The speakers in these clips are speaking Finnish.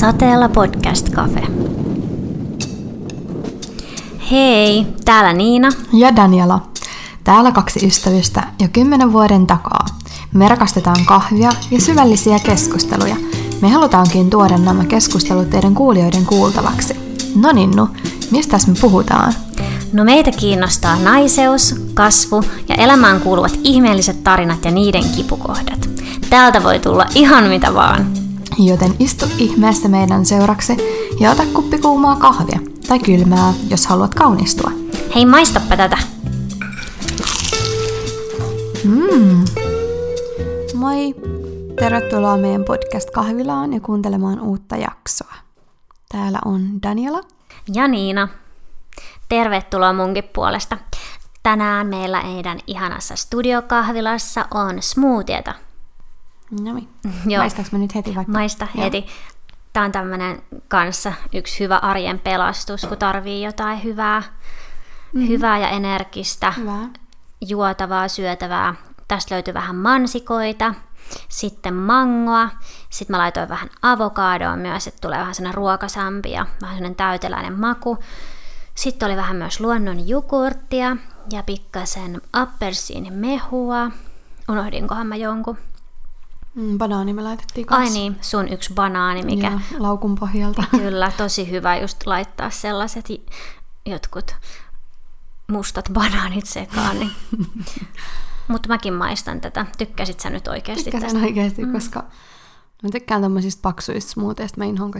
Sateella Podcast Cafe. Hei, täällä Niina. Ja Daniela. Täällä kaksi ystävystä jo kymmenen vuoden takaa. Me rakastetaan kahvia ja syvällisiä keskusteluja. Me halutaankin tuoda nämä keskustelut teidän kuulijoiden kuultavaksi. No Ninnu, mistä me puhutaan? No meitä kiinnostaa naiseus, kasvu ja elämään kuuluvat ihmeelliset tarinat ja niiden kipukohdat. Täältä voi tulla ihan mitä vaan. Joten istu ihmeessä meidän seuraksi ja ota kuppi kuumaa kahvia tai kylmää, jos haluat kaunistua. Hei, maistappa tätä. Mm. Moi! Tervetuloa meidän podcast-kahvilaan ja kuuntelemaan uutta jaksoa. Täällä on Daniela. Ja Niina. Tervetuloa munkin puolesta. Tänään meillä meidän ihanassa studiokahvilassa on smoothieta. No niin. Maistaaks mä nyt heti vaikka? Maista Joo. heti. Tämä on tämmöinen kanssa yksi hyvä arjen pelastus, kun tarvii jotain hyvää, mm. hyvää ja energistä, Hyvä. juotavaa, syötävää. Tästä löytyy vähän mansikoita, sitten mangoa, sitten mä laitoin vähän avokadoa myös, että tulee vähän sellainen ruokasampi ja vähän sellainen täyteläinen maku. Sitten oli vähän myös luonnon jogurttia ja pikkasen appelsiinimehua. Unohdinkohan mä jonkun? Mm, banaani me laitettiin kanssa. Ai niin, sun yksi banaani, mikä Joo, laukun pohjalta. kyllä tosi hyvä just laittaa sellaiset jotkut mustat banaanit sekaan. Niin. Mutta mäkin maistan tätä. Tykkäsit sä nyt oikeasti Tykkäsin tästä? oikeasti, mm. koska mä tykkään tämmöisistä paksuista smoothieista. Mä inhoan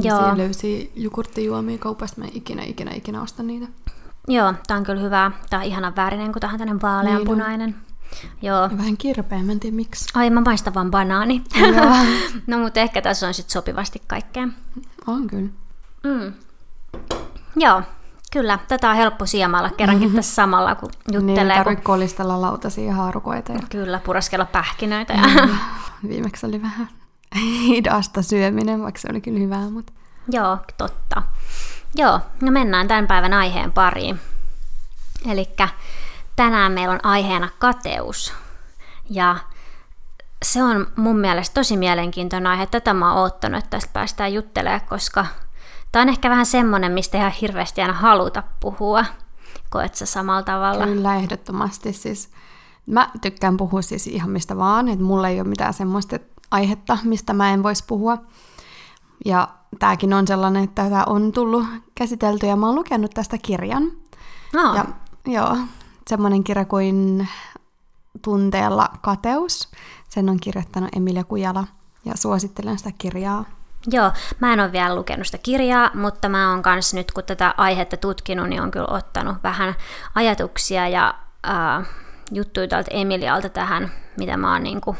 Joo. Joo. löysiä jogurttijuomia kaupasta. Mä en ikinä, ikinä, ikinä osta niitä. Joo, tää on kyllä hyvä. Tää on ihana värinen, kun tää on tämmönen vaaleanpunainen. Joo. Vähän kirpeä, mä en tiedä miksi. Ai, mä maistan vaan banaani. Joo. no, mutta ehkä tässä on sitten sopivasti kaikkea. On kyllä. Mm. Joo, kyllä. Tätä on helppo siemalla kerrankin tässä samalla, kun Niin, juttelee. kun... tarvitse kolistella lautasia ja haarukoita. Ja Kyllä, puraskella pähkinöitä. Ja... viimeksi oli vähän hidasta syöminen, vaikka se oli kyllä hyvää. Mutta... Joo, totta. Joo, no mennään tämän päivän aiheen pariin. Eli tänään meillä on aiheena kateus. Ja se on mun mielestä tosi mielenkiintoinen aihe. Tätä mä oon oottanut, että tästä päästään juttelemaan, koska tämä on ehkä vähän semmonen, mistä ihan hirveästi aina haluta puhua. Koet sä samalla tavalla? Kyllä, ehdottomasti. Siis, mä tykkään puhua siis ihan mistä vaan, että mulla ei ole mitään semmoista aihetta, mistä mä en voisi puhua. Ja tämäkin on sellainen, että tätä on tullut käsitelty ja mä oon lukenut tästä kirjan. No, Ja joo, semmoinen kirja kuin Tunteella kateus. Sen on kirjoittanut Emilia Kujala ja suosittelen sitä kirjaa. Joo, mä en ole vielä lukenut sitä kirjaa, mutta mä oon kanssa nyt, kun tätä aihetta tutkinut, niin on kyllä ottanut vähän ajatuksia ja äh, juttuja tältä Emilialta tähän, mitä mä oon niin kuin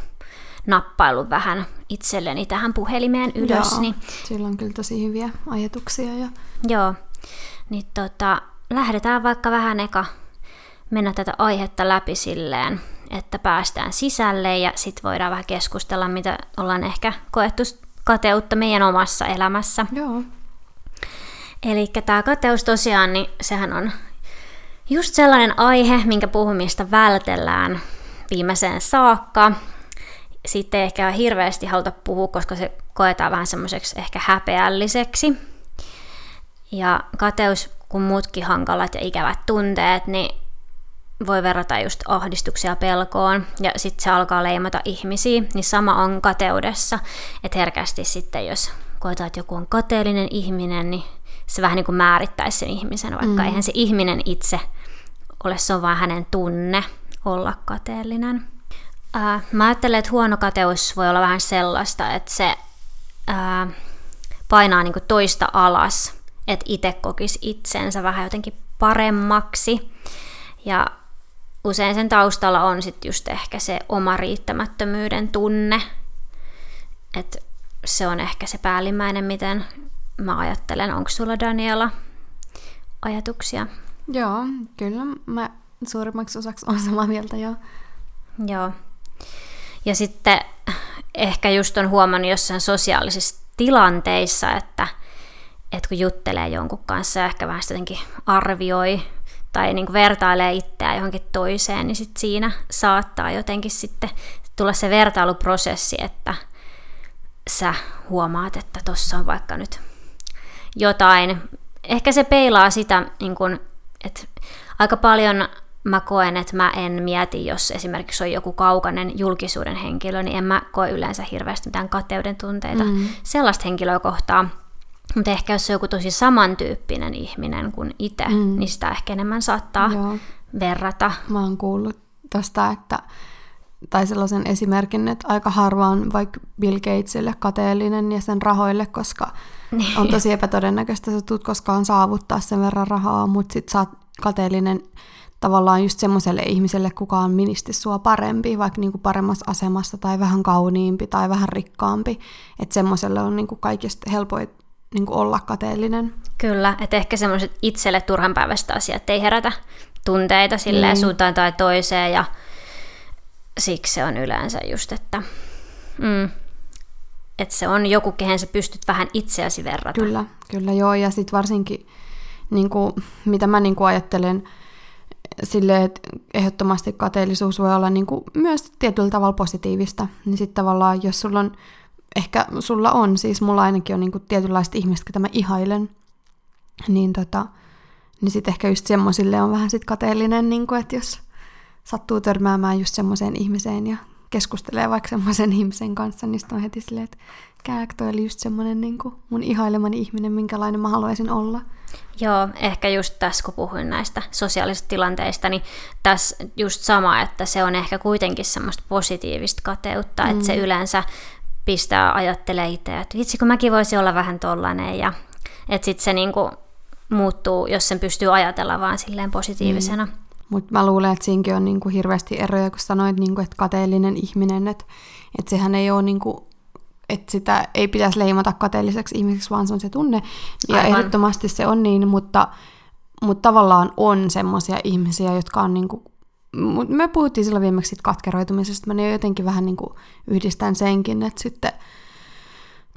nappaillut vähän itselleni tähän puhelimeen ylös. Joo, Niin, sillä on kyllä tosi hyviä ajatuksia. Ja... joo, niin tota, lähdetään vaikka vähän eka mennä tätä aihetta läpi silleen, että päästään sisälle ja sitten voidaan vähän keskustella, mitä ollaan ehkä koettu kateutta meidän omassa elämässä. Joo, Eli tämä kateus tosiaan, niin sehän on just sellainen aihe, minkä puhumista vältellään viimeiseen saakka. Sitten ei ehkä hirveästi haluta puhua, koska se koetaan vähän semmoiseksi ehkä häpeälliseksi. Ja kateus, kun muutkin hankalat ja ikävät tunteet, niin voi verrata just ahdistuksia pelkoon, ja sitten se alkaa leimata ihmisiä, niin sama on kateudessa, että herkästi sitten, jos koetaan, että joku on kateellinen ihminen, niin se vähän niin kuin määrittäisi sen ihmisen, vaikka mm. eihän se ihminen itse ole, se on vaan hänen tunne olla kateellinen. Ää, mä ajattelen, että huono kateus voi olla vähän sellaista, että se ää, painaa niin kuin toista alas, että itse kokisi itsensä vähän jotenkin paremmaksi. Ja usein sen taustalla on sitten just ehkä se oma riittämättömyyden tunne. Että se on ehkä se päällimmäinen, miten mä ajattelen. Onko sulla Daniela ajatuksia? joo, kyllä. Mä suurimmaksi osaksi on samaa mieltä, joo. Joo. Ja sitten ehkä just on huomannut jossain sosiaalisissa tilanteissa, että, että kun juttelee jonkun kanssa ja ehkä vähän jotenkin arvioi tai niin kuin vertailee itseään johonkin toiseen, niin sit siinä saattaa jotenkin sitten tulla se vertailuprosessi, että sä huomaat, että tuossa on vaikka nyt jotain. Ehkä se peilaa sitä, niin kun, että aika paljon mä koen, että mä en mieti, jos esimerkiksi on joku kaukainen julkisuuden henkilö, niin en mä koe yleensä hirveästi mitään kateuden tunteita mm. sellaista henkilöä kohtaa. Mutta ehkä jos se on joku tosi samantyyppinen ihminen kuin itse, mm. niin sitä ehkä enemmän saattaa Joo. verrata. Mä oon kuullut tosta, että tai sellaisen esimerkin, että aika harva on vaikka Bill Gatesille kateellinen ja sen rahoille, koska niin. on tosi epätodennäköistä, että sä tulet koskaan saavuttaa sen verran rahaa, mutta sit sä oot kateellinen tavallaan just semmoiselle ihmiselle, kuka on ministi sua parempi, vaikka niinku paremmassa asemassa tai vähän kauniimpi tai vähän rikkaampi. Että semmoiselle on niinku kaikista helpoin niinku olla kateellinen. Kyllä, että ehkä semmoiset itselle turhanpäiväiset asiat ei herätä tunteita silleen niin. suuntaan tai toiseen ja siksi se on yleensä just, että, mm, että se on joku, kehen sä pystyt vähän itseäsi verrata. Kyllä, kyllä joo, ja sitten varsinkin, niin kuin, mitä mä niin kuin ajattelen, silleen, että ehdottomasti kateellisuus voi olla niin kuin myös tietyllä tavalla positiivista, niin sitten tavallaan, jos sulla on, ehkä sulla on, siis mulla ainakin on niin kuin tietynlaista ihmistä, ketä mä ihailen, niin, tota, niin sitten ehkä just semmoisille on vähän sit kateellinen, niin kuin, että jos sattuu törmäämään just semmoiseen ihmiseen ja keskustelee vaikka semmoisen ihmisen kanssa, niin on heti silleen, että kääk, toi oli just semmoinen niin kuin mun ihailemani ihminen, minkälainen mä haluaisin olla. Joo, ehkä just tässä, kun puhuin näistä sosiaalisista tilanteista, niin tässä just sama, että se on ehkä kuitenkin semmoista positiivista kateutta, mm. että se mm. yleensä pistää ajattelemaan itse, että vitsi, kun mäkin voisin olla vähän tollanen, ja että sitten se niinku muuttuu, jos sen pystyy ajatella vaan silleen positiivisena. Mm. Mutta mä luulen, että siinäkin on niinku hirveästi eroja, kun sanoit, niinku, että kateellinen ihminen, että et sehän ei ole niinku, että sitä ei pitäisi leimata kateelliseksi ihmiseksi, vaan se on se tunne. Ja Aivan. ehdottomasti se on niin, mutta, mutta tavallaan on semmoisia ihmisiä, jotka on niinku, me puhuttiin silloin viimeksi siitä katkeroitumisesta, mä jotenkin vähän niinku yhdistän senkin, että sitten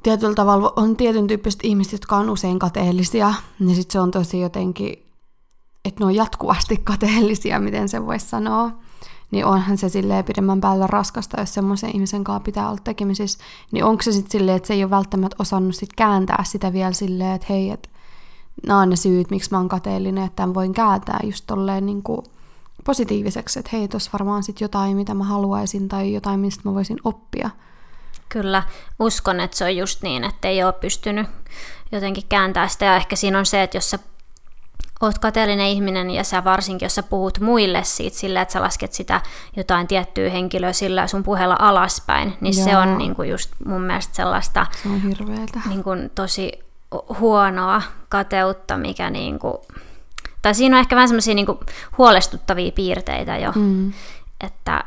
tietyllä tavalla on tietyn tyyppiset ihmiset, jotka on usein kateellisia, niin sitten se on tosi jotenkin että ne on jatkuvasti kateellisia, miten se voisi sanoa, niin onhan se silleen pidemmän päällä raskasta, jos semmoisen ihmisen kanssa pitää olla tekemisissä, niin onko se sitten silleen, että se ei ole välttämättä osannut sit kääntää sitä vielä silleen, että hei, että nämä on ne syyt, miksi mä oon kateellinen, että tämän voin kääntää just tolleen niin kuin positiiviseksi, että hei, tuossa varmaan sitten jotain, mitä mä haluaisin tai jotain, mistä mä voisin oppia. Kyllä, uskon, että se on just niin, että ei ole pystynyt jotenkin kääntää sitä, ja ehkä siinä on se, että jos sä oot kateellinen ihminen ja sä varsinkin, jos sä puhut muille siitä sillä, että sä lasket sitä jotain tiettyä henkilöä sillä sun puheella alaspäin, niin Joo. se on niin kuin just mun mielestä sellaista se on hirveetä. Niin kuin tosi huonoa kateutta, mikä niin kuin, tai siinä on ehkä vähän semmoisia niin huolestuttavia piirteitä jo, mm. että,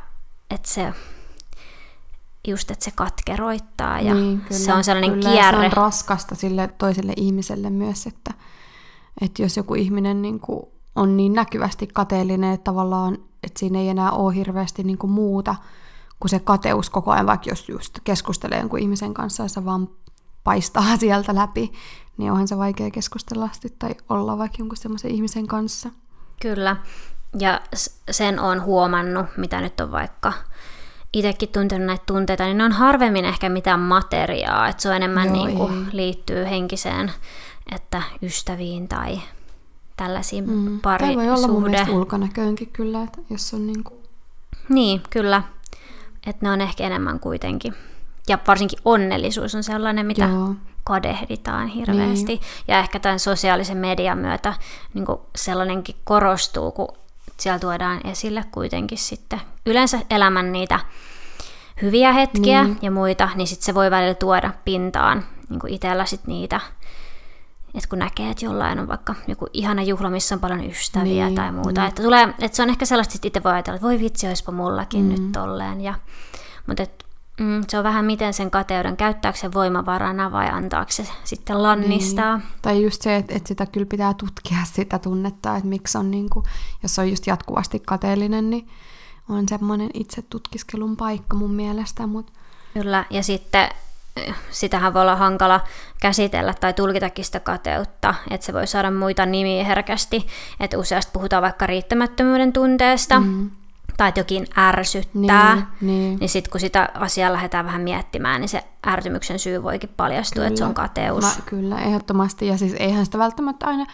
että se just, että se katkeroittaa ja niin, kyllä, se on sellainen kyllä, kierre. Se on raskasta sille toiselle ihmiselle myös, että että jos joku ihminen niin kuin on niin näkyvästi kateellinen, että tavallaan että siinä ei enää ole hirveästi niin kuin muuta kuin se kateus koko ajan, vaikka jos just keskustelee jonkun ihmisen kanssa ja se vaan paistaa sieltä läpi, niin onhan se vaikea keskustella tai olla vaikka jonkun semmoisen ihmisen kanssa. Kyllä, ja sen on huomannut, mitä nyt on vaikka itsekin tuntenut näitä tunteita, niin ne on harvemmin ehkä mitään materiaa, että se on enemmän Joo, niin kuin liittyy henkiseen että ystäviin tai tällaisiin mm. pari Tai voi olla mun mielestä ulkonäköönkin kyllä, että jos on niin kuin... Niin, kyllä. Että ne on ehkä enemmän kuitenkin. Ja varsinkin onnellisuus on sellainen, mitä Joo. kadehditaan hirveästi. Niin. Ja ehkä tämän sosiaalisen median myötä niin sellainenkin korostuu, kun siellä tuodaan esille kuitenkin sitten yleensä elämän niitä hyviä hetkiä niin. ja muita, niin sitten se voi välillä tuoda pintaan niin itsellä sit niitä että kun näkee, että jollain on vaikka joku ihana juhla, missä on paljon ystäviä niin, tai muuta. Mm. Että, tulee, että se on ehkä sellaista, että itse voi ajatella, että voi vitsi, olisipa mullakin mm. nyt tolleen. Ja, mutta et, mm, se on vähän miten sen kateuden, käyttääkö se voimavarana vai antaako se sitten lannistaa. Niin. Tai just se, että, että sitä kyllä pitää tutkia sitä tunnetta, että miksi on, niin kuin, jos on just jatkuvasti kateellinen, niin on semmoinen itse tutkiskelun paikka mun mielestä. Mutta... Kyllä, ja sitten sitähän voi olla hankala käsitellä tai tulkitakin sitä kateutta, että se voi saada muita nimiä herkästi, että useasti puhutaan vaikka riittämättömyyden tunteesta, mm. Tai että jokin ärsyttää, Niin, niin. niin sitten kun sitä asiaa lähdetään vähän miettimään, niin se ärtymyksen syy voikin paljastua, kyllä. että se on kateus. Mä, kyllä, ehdottomasti. Ja siis eihän sitä välttämättä aina,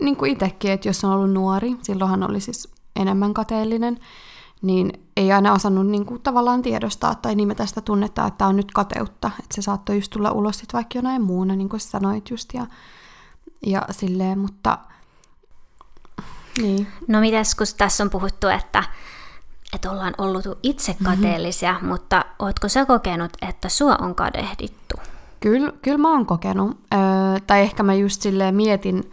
niin kuin itsekin, että jos on ollut nuori, silloinhan oli siis enemmän kateellinen, niin ei aina osannut niin kuin, tavallaan tiedostaa tai nimetä sitä tunnetta, että on nyt kateutta. Että se saattoi just tulla ulos sit vaikka jonain muuna, niin kuin sanoit just. Ja, ja silleen, mutta niin. No mites, kun tässä on puhuttu, että, että ollaan ollut itse kateellisia, mm-hmm. mutta ootko sä kokenut, että sua on kadehdittu? Kyllä, kyllä mä oon kokenut. Öö, tai ehkä mä just silleen mietin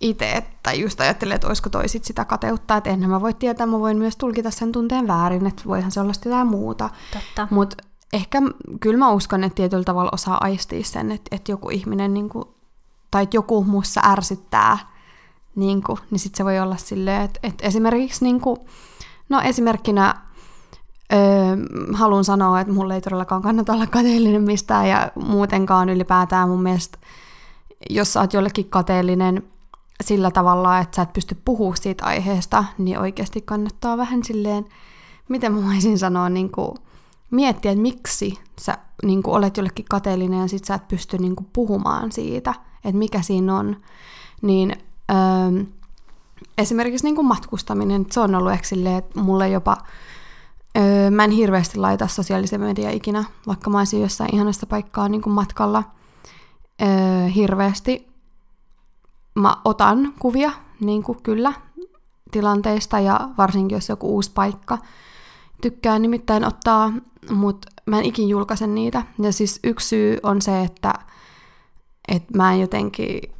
itse, tai just ajattelen, että olisiko toisit sitä kateutta, että enhän mä voi tietää, mä voin myös tulkita sen tunteen väärin, että voihan se olla jotain muuta. Totta. Mutta ehkä kyllä mä uskon, että tietyllä tavalla osaa aistia sen, että, että joku ihminen, niin kuin, tai että joku mussa ärsyttää, niin, kuin, niin sitten se voi olla silleen, että, että esimerkiksi, niin kuin, no esimerkkinä öö, haluan sanoa, että mulle ei todellakaan kannata olla kateellinen mistään ja muutenkaan ylipäätään mun mielestä, jos sä oot jollekin kateellinen sillä tavalla, että sä et pysty puhumaan siitä aiheesta, niin oikeasti kannattaa vähän silleen, miten mä voisin sanoa, niin kuin, miettiä, että miksi sä niin kuin, olet jollekin kateellinen ja sit sä et pysty niin kuin, puhumaan siitä, että mikä siinä on. Niin öö, esimerkiksi niin kuin matkustaminen, se on ollut ehkä silleen, että mulle jopa, öö, mä en hirveästi laita sosiaalisia media ikinä, vaikka mä olisin jossain ihanassa paikkaa niin kuin matkalla öö, hirveästi. Mä otan kuvia, niin kuin kyllä, tilanteista ja varsinkin jos joku uusi paikka. Tykkään nimittäin ottaa, mutta mä en ikin julkaise niitä. Ja siis yksi syy on se, että, että mä en jotenkin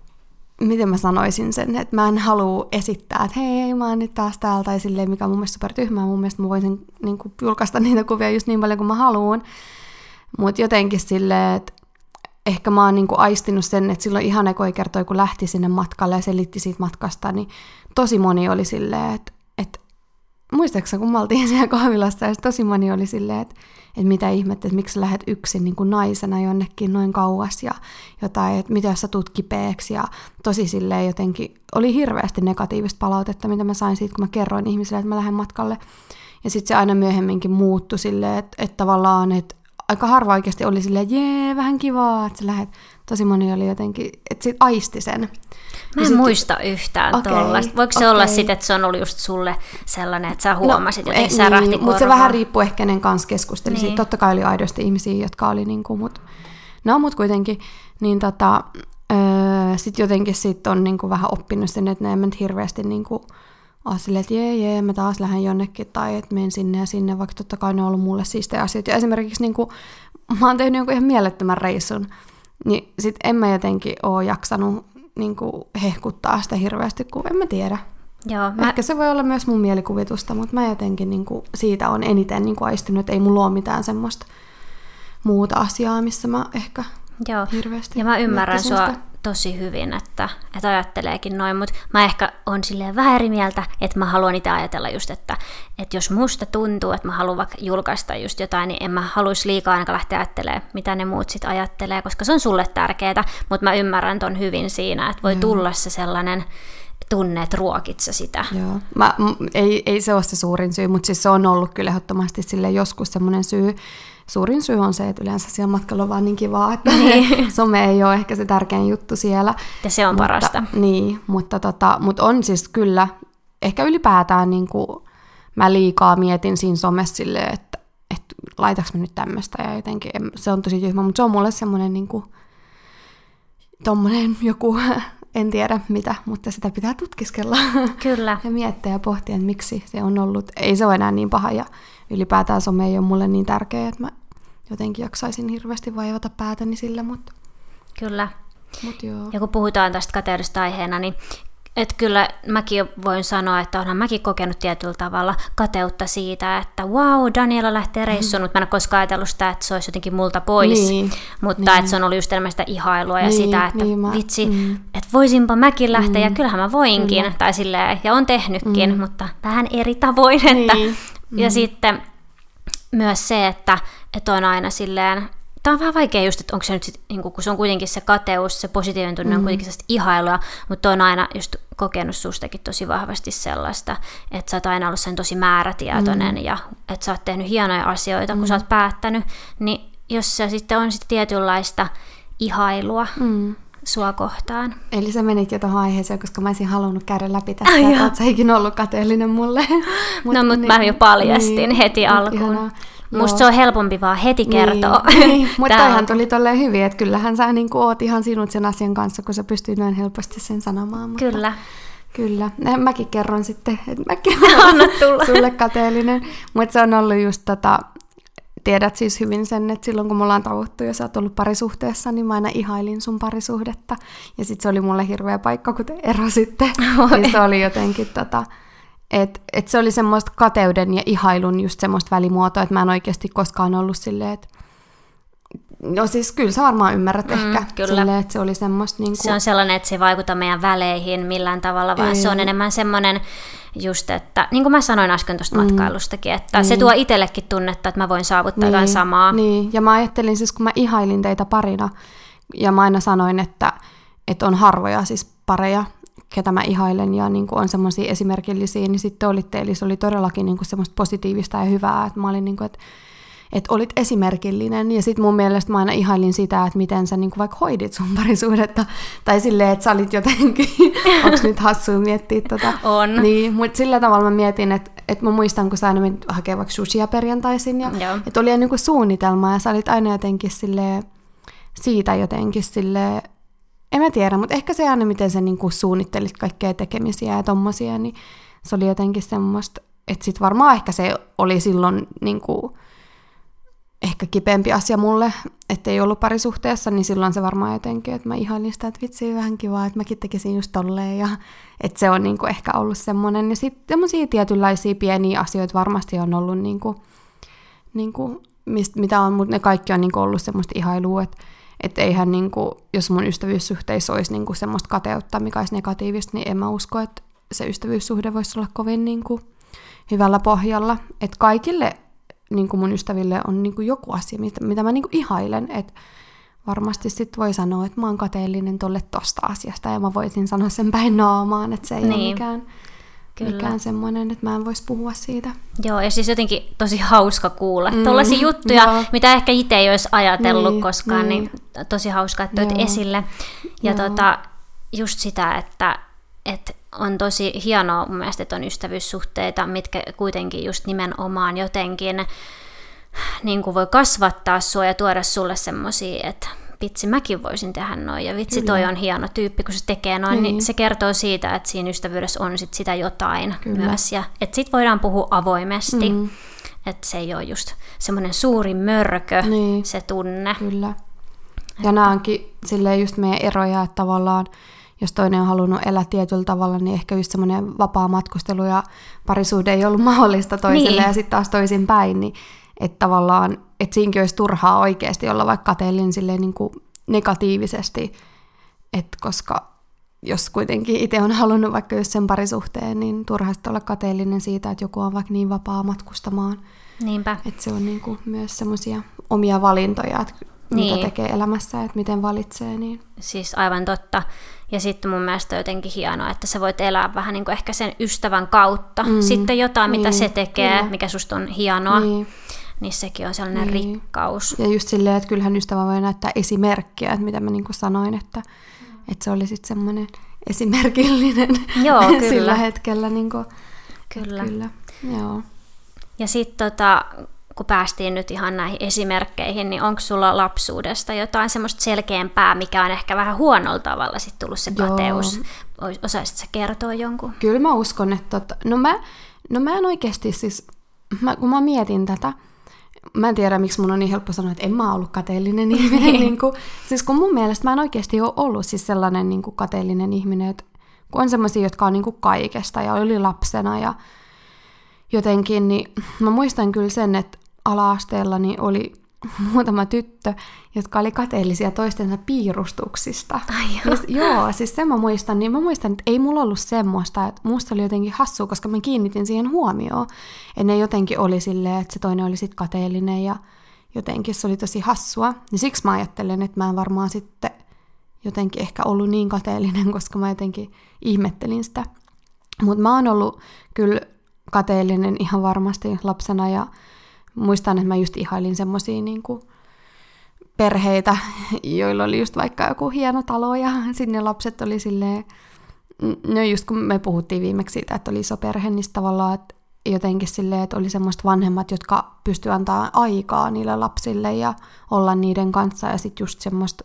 miten mä sanoisin sen, että mä en halua esittää, että hei, mä oon nyt taas täällä, tai silleen, mikä on mun mielestä super tyhmää. Mun mielestä mä voisin niin kuin, julkaista niitä kuvia just niin paljon kuin mä haluan. Mutta jotenkin silleen, että ehkä mä oon niin kuin, aistinut sen, että silloin ihan ekoi kertoi, kun lähti sinne matkalle ja selitti siitä matkasta, niin tosi moni oli silleen, että muistaakseni kun me oltiin siellä kahvilassa, ja tosi moni oli silleen, että, että mitä ihmettä, että miksi lähdet yksin niin kuin naisena jonnekin noin kauas ja jotain, että mitä jos sä tuut kipeäksi ja tosi silleen jotenkin, oli hirveästi negatiivista palautetta, mitä mä sain siitä, kun mä kerroin ihmisille, että mä lähden matkalle. Ja sitten se aina myöhemminkin muuttui silleen, että, että tavallaan, että aika harva oikeasti oli silleen, jee, vähän kivaa, että sä lähdet. Tosi moni oli jotenkin, että sit aisti sen. Mä en sit- muista yhtään Okei, tollaista. Voiko se olla sitten, että se on ollut just sulle sellainen, että sä huomasit, no, jotenkin eh, särähti niin, mutta se vähän riippuu ehkä kenen kanssa keskusteli. Niin. Niin. Totta kai oli aidosti ihmisiä, jotka oli niinku, mut, no mut kuitenkin, niin tota, öö, sit jotenkin sit on niinku vähän oppinut sen, että ne en nyt hirveästi niinku, ole silleen, että jee, jee, mä taas lähden jonnekin, tai että menen sinne ja sinne, vaikka totta kai ne on ollut mulle siistejä asioita. Ja esimerkiksi niinku, mä oon tehnyt jonkun ihan mielettömän reissun, niin sit en mä jotenkin oo jaksanut niinku, hehkuttaa sitä hirveästi, kun en mä tiedä. Joo, Mä... Ehkä se voi olla myös mun mielikuvitusta, mutta mä jotenkin niin kuin, siitä on eniten niin kuin, aistinut, että ei mulla ole mitään semmoista muuta asiaa, missä mä ehkä joo. hirveästi Ja mä ymmärrän sua sitä. Tosi hyvin, että, että ajatteleekin noin, mutta mä ehkä on silleen vähän eri mieltä, että mä haluan itse ajatella just, että, että jos musta tuntuu, että mä haluan vaikka julkaista just jotain, niin en mä haluaisi liikaa ainakaan lähteä ajattelemaan, mitä ne muut sit ajattelee, koska se on sulle tärkeää, mutta mä ymmärrän ton hyvin siinä, että voi tulla se sellainen tunne, että ruokit sä sitä. Joo. Mä, m- ei, ei se ole se suurin syy, mutta siis se on ollut kyllä ehdottomasti sille joskus semmoinen syy. Suurin syy on se, että yleensä siellä matkalla on vaan niin kivaa, että some ei ole ehkä se tärkein juttu siellä. Ja se on mutta, parasta. Niin, mutta, tota, mutta on siis kyllä, ehkä ylipäätään niin kuin, mä liikaa mietin siinä somessa silleen, että, että laitaks mä nyt tämmöistä ja jotenkin, en- se on tosi tyhmä, mutta se on mulle semmoinen niin kuin, tommonen joku, en tiedä mitä, mutta sitä pitää tutkiskella Kyllä. ja miettiä ja pohtia, että miksi se on ollut, ei se ole enää niin paha ja ylipäätään some ei ole mulle niin tärkeä, että mä jotenkin jaksaisin hirveästi vaivata päätäni sillä, mutta, Kyllä. mutta joo. Ja kun puhutaan tästä kateudesta aiheena, niin et kyllä mäkin voin sanoa, että onhan mäkin kokenut tietyllä tavalla kateutta siitä, että wow, Daniela lähtee reissuun, mutta mä en ole koskaan ajatellut sitä, että se olisi jotenkin multa pois. Mm. Niin, mutta niin. että se on ollut just enemmän sitä ihailua ja Niin, sitä, että niin mä- vitsi, mm. että voisinpa mäkin lähteä, ja kyllähän mä voinkin, Kyllä. tai silleen, ja on tehnytkin, mutta vähän eri tavoin. Että, Niin, Ja sitten myös se, että, että on aina silleen tämä on vähän vaikea just, että onko se nyt sit, niin kun se on kuitenkin se kateus, se positiivinen tunne mm. on kuitenkin sellaista ihailua, mutta on aina just kokenut sustakin tosi vahvasti sellaista, että sä oot aina ollut sen tosi määrätietoinen mm. ja että sä oot tehnyt hienoja asioita, kun mm. sä oot päättänyt, niin jos se sitten on sitten tietynlaista ihailua, mm sua kohtaan. Eli sä menit jo tuohon aiheeseen, koska mä olisin halunnut käydä läpi tässä, että oot sä ikinä ollut kateellinen mulle. Mut, no, mutta niin, mä jo paljastin niin, heti alkuun. Ihanaa. Musta se on helpompi vaan heti kertoa. Niin, niin. mutta toihan tuli tolleen hyvin, että kyllähän sä niin oot ihan sinut sen asian kanssa, kun sä pystyt noin helposti sen sanomaan. Mutta Kyllä. Kyllä. Mäkin kerron sitten, että mäkin olen sulle kateellinen. Mutta se on ollut just tota, tiedät siis hyvin sen, että silloin kun me ollaan tavuttu ja sä oot ollut parisuhteessa, niin mä aina ihailin sun parisuhdetta. Ja sitten se oli mulle hirveä paikka, kun te erositte. Ja se oli jotenkin tota, että et se oli semmoista kateuden ja ihailun just semmoista välimuotoa, että mä en oikeasti koskaan ollut silleen, että No siis kyllä sä varmaan ymmärrät mm, ehkä kyllä. Silleen, että se oli semmoista... Niin kuin... Se on sellainen, että se ei vaikuta meidän väleihin millään tavalla, vaan ei. se on enemmän semmoinen just, että niin kuin mä sanoin äsken tuosta mm. matkailustakin, että niin. se tuo itsellekin tunnetta, että mä voin saavuttaa niin. jotain samaa. Niin, ja mä ajattelin siis, kun mä ihailin teitä parina, ja mä aina sanoin, että, että on harvoja siis pareja, ketä mä ihailen ja niin kuin on semmoisia esimerkillisiä, niin sitten olitte, eli se oli todellakin niin kuin semmoista positiivista ja hyvää, että mä olin niin kuin, että että olit esimerkillinen. Ja sitten mun mielestä mä aina ihailin sitä, että miten sä niinku vaikka hoidit sun parisuudetta. Tai silleen, että sä olit jotenkin, onko nyt hassua miettiä tota. On. Niin, mutta sillä tavalla mä mietin, että, että mä muistan, kun sä aina menit hakemaan vaikka sushia perjantaisin. Ja, että oli niinku suunnitelma ja sä olit aina jotenkin silleen, siitä jotenkin silleen, en mä tiedä, mutta ehkä se aina, miten sä niinku suunnittelit kaikkea tekemisiä ja tommosia, niin se oli jotenkin semmoista, että sit varmaan ehkä se oli silloin niinku, ehkä kipeämpi asia mulle, ettei ollut parisuhteessa, niin silloin se varmaan jotenkin, että mä ihailin sitä, että vitsi, vähän kivaa, että mäkin tekisin just tolleen, ja että se on niin kuin ehkä ollut semmoinen. Ja sitten semmoisia tietynlaisia pieniä asioita varmasti on ollut, niin kuin, niin kuin, mist, mitä on, mutta ne kaikki on niin kuin ollut semmoista ihailua, että että eihän, niin kuin, jos mun ystävyyssuhteissa olisi niin kuin semmoista kateutta, mikä olisi negatiivista, niin en mä usko, että se ystävyyssuhde voisi olla kovin niin kuin, hyvällä pohjalla. Että kaikille niin kuin mun ystäville on niin kuin joku asia, mitä, mitä mä niin kuin ihailen, että varmasti sit voi sanoa, että mä oon kateellinen tolle tosta asiasta, ja mä voisin sanoa sen päin naamaan, että se ei niin. ole mikään, Kyllä. mikään semmoinen, että mä en voisi puhua siitä. Joo, ja siis jotenkin tosi hauska kuulla. Mm, Tuollaisia juttuja, joo. mitä ehkä itse ei olisi ajatellut niin, koskaan, niin. niin tosi hauska, että toit esille. Ja tota, just sitä, että, että on tosi hienoa mun mielestä, että on ystävyyssuhteita, mitkä kuitenkin just nimenomaan jotenkin niin kuin voi kasvattaa sua ja tuoda sulle semmoisia, että vitsi mäkin voisin tehdä noin ja vitsi Kyllä. toi on hieno tyyppi, kun se tekee noin, niin, niin se kertoo siitä, että siinä ystävyydessä on sit sitä jotain Kyllä. myös ja että sit voidaan puhua avoimesti. Mm. Että se ei ole just semmoinen suuri mörkö, niin. se tunne. Kyllä. Ja että... nämä onkin silleen just meidän eroja, että tavallaan jos toinen on halunnut elää tietyllä tavalla, niin ehkä just semmoinen vapaa matkustelu ja parisuhde ei ollut mahdollista toiselle niin. ja sitten taas toisin päin, niin että tavallaan, että siinäkin olisi turhaa oikeasti olla vaikka kateellinen silleen niin kuin negatiivisesti, että koska jos kuitenkin itse on halunnut vaikka just sen parisuhteen, niin turhasti olla kateellinen siitä, että joku on vaikka niin vapaa matkustamaan. Niinpä. Että se on niin kuin myös semmoisia omia valintoja, että niin. mitä tekee elämässä, että miten valitsee. Niin. Siis aivan totta. Ja sitten mun mielestä jotenkin hienoa, että sä voit elää vähän niin kuin ehkä sen ystävän kautta. Mm. Sitten jotain, niin. mitä se tekee, Kyllä. mikä susta on hienoa. Niin niin sekin on sellainen niin. rikkaus. Ja just silleen, että kyllähän ystävä voi näyttää esimerkkiä, että mitä mä niin kuin sanoin, että, että se oli sitten semmoinen esimerkillinen Joo, kyllä. sillä hetkellä. Niin kuin, kyllä. kyllä. Joo. Ja sitten tota, kun päästiin nyt ihan näihin esimerkkeihin, niin onko sulla lapsuudesta jotain semmoista selkeämpää, mikä on ehkä vähän huonolla tavalla sitten tullut se kateus? Joo. Osaisitko kertoa jonkun? Kyllä mä uskon, että tota, no, mä, no mä en oikeasti siis, mä, kun mä mietin tätä, mä en tiedä, miksi mun on niin helppo sanoa, että en mä ollut kateellinen ihminen. niin kuin, siis kun mun mielestä mä en oikeasti ole ollut siis sellainen niin kuin kateellinen ihminen, että kun on semmoisia, jotka on niin kuin kaikesta ja oli lapsena ja jotenkin, niin mä muistan kyllä sen, että ala-asteella niin oli muutama tyttö, jotka oli kateellisia toistensa piirustuksista. Ai joo. Ja, joo, siis sen mä muistan, niin mä muistan, että ei mulla ollut semmoista, että musta oli jotenkin hassua, koska mä kiinnitin siihen huomioon. Että ne jotenkin oli silleen, että se toinen oli sitten kateellinen ja jotenkin se oli tosi hassua. Ja siksi mä ajattelen, että mä en varmaan sitten jotenkin ehkä ollut niin kateellinen, koska mä jotenkin ihmettelin sitä. Mutta mä oon ollut kyllä kateellinen ihan varmasti lapsena ja muistan, että mä just ihailin semmosia niin perheitä, joilla oli just vaikka joku hieno talo ja sinne lapset oli silleen, no just kun me puhuttiin viimeksi siitä, että oli iso perhe, niin tavallaan, että jotenkin silleen, että oli semmoista vanhemmat, jotka pysty antaa aikaa niille lapsille ja olla niiden kanssa ja sitten just semmoista,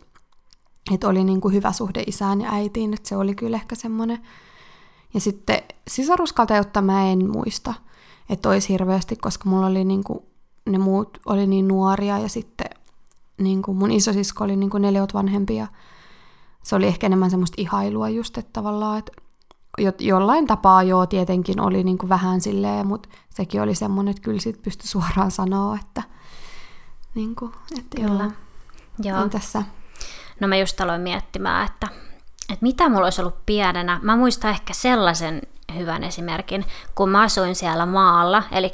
että oli niinku hyvä suhde isään ja äitiin, että se oli kyllä ehkä semmoinen. Ja sitten sisaruskateutta mä en muista, että olisi hirveästi, koska mulla oli niinku, ne muut oli niin nuoria ja sitten niinku mun isosisko oli niinku neljät vanhempi ja se oli ehkä enemmän semmoista ihailua just, että tavallaan, että jo, jollain tapaa joo tietenkin oli niin kuin vähän silleen, mutta sekin oli semmoinen, että kyllä sit pystyi suoraan sanoa, että, niin kuin, että kyllä. Joo. joo. tässä? No mä just aloin miettimään, että, että mitä mulla olisi ollut pienenä. Mä muistan ehkä sellaisen hyvän esimerkin, kun mä asuin siellä maalla, eli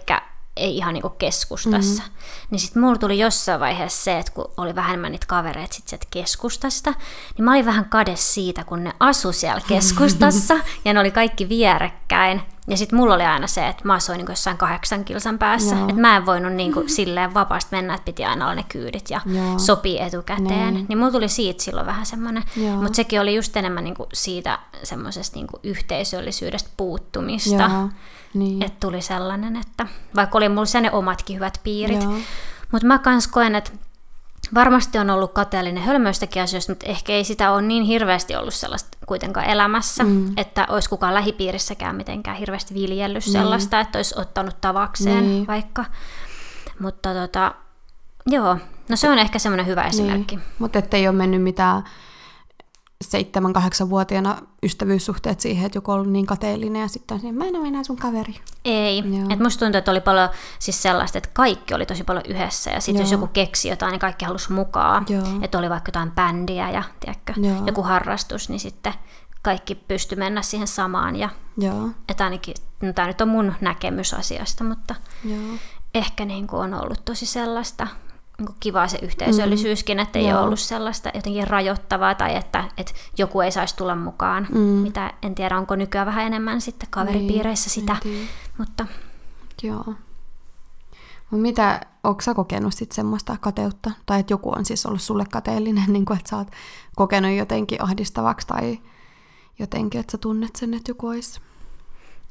ei ihan niinku keskustassa. Mm-hmm. Niin sitten mulla tuli jossain vaiheessa se, että kun oli vähemmän niitä kavereita sit sieltä keskustasta, niin mä olin vähän kade siitä, kun ne asu siellä keskustassa ja ne oli kaikki vierekkäin. Ja sitten mulla oli aina se, että mä asuin niin jossain kahdeksan kilsan päässä. Että mä en voinut niin kuin silleen vapaasti mennä, että piti aina olla ne kyydit ja Joo. sopii etukäteen. Niin. niin mulla tuli siitä silloin vähän semmoinen. Mutta sekin oli just enemmän niin kuin siitä semmoisesta niin yhteisöllisyydestä puuttumista. Joo. Niin. Että tuli sellainen, että vaikka oli mulla sen omatkin hyvät piirit. Mutta mä kans koen, että varmasti on ollut kateellinen hölmöistäkin asioista, mutta ehkä ei sitä ole niin hirveästi ollut sellaista kuitenkaan elämässä, mm. että olisi kukaan lähipiirissäkään mitenkään hirveästi viljellyt niin. sellaista, että olisi ottanut tavakseen niin. vaikka. Mutta tota, joo, no se on ehkä semmoinen hyvä esimerkki. Niin. Mutta ettei ole mennyt mitään seitsemän, kahdeksan vuotiaana ystävyyssuhteet siihen, että joku on ollut niin kateellinen ja sitten on mä en ole enää sun kaveri. Ei. Et musta tuntuu, että oli paljon siis sellaista, että kaikki oli tosi paljon yhdessä ja sitten jos joku keksi jotain, niin kaikki halusi mukaan. Että oli vaikka jotain bändiä ja tiedätkö, joku harrastus, niin sitten kaikki pysty mennä siihen samaan. Ja, Joo. Että ainakin, no tämä nyt on mun näkemys asiasta, mutta Joo. ehkä niin kuin on ollut tosi sellaista niin kiva se yhteisöllisyyskin, että ei Joo. ole ollut sellaista jotenkin rajoittavaa tai että, että joku ei saisi tulla mukaan. Mm. Mitä en tiedä, onko nykyään vähän enemmän sitten kaveripiireissä niin, sitä. Mutta... Joo. Mutta mitä, onko sä kokenut sitten semmoista kateutta? Tai että joku on siis ollut sulle kateellinen, niin kuin, että sä oot kokenut jotenkin ahdistavaksi tai jotenkin, että sä tunnet sen, että joku olisi?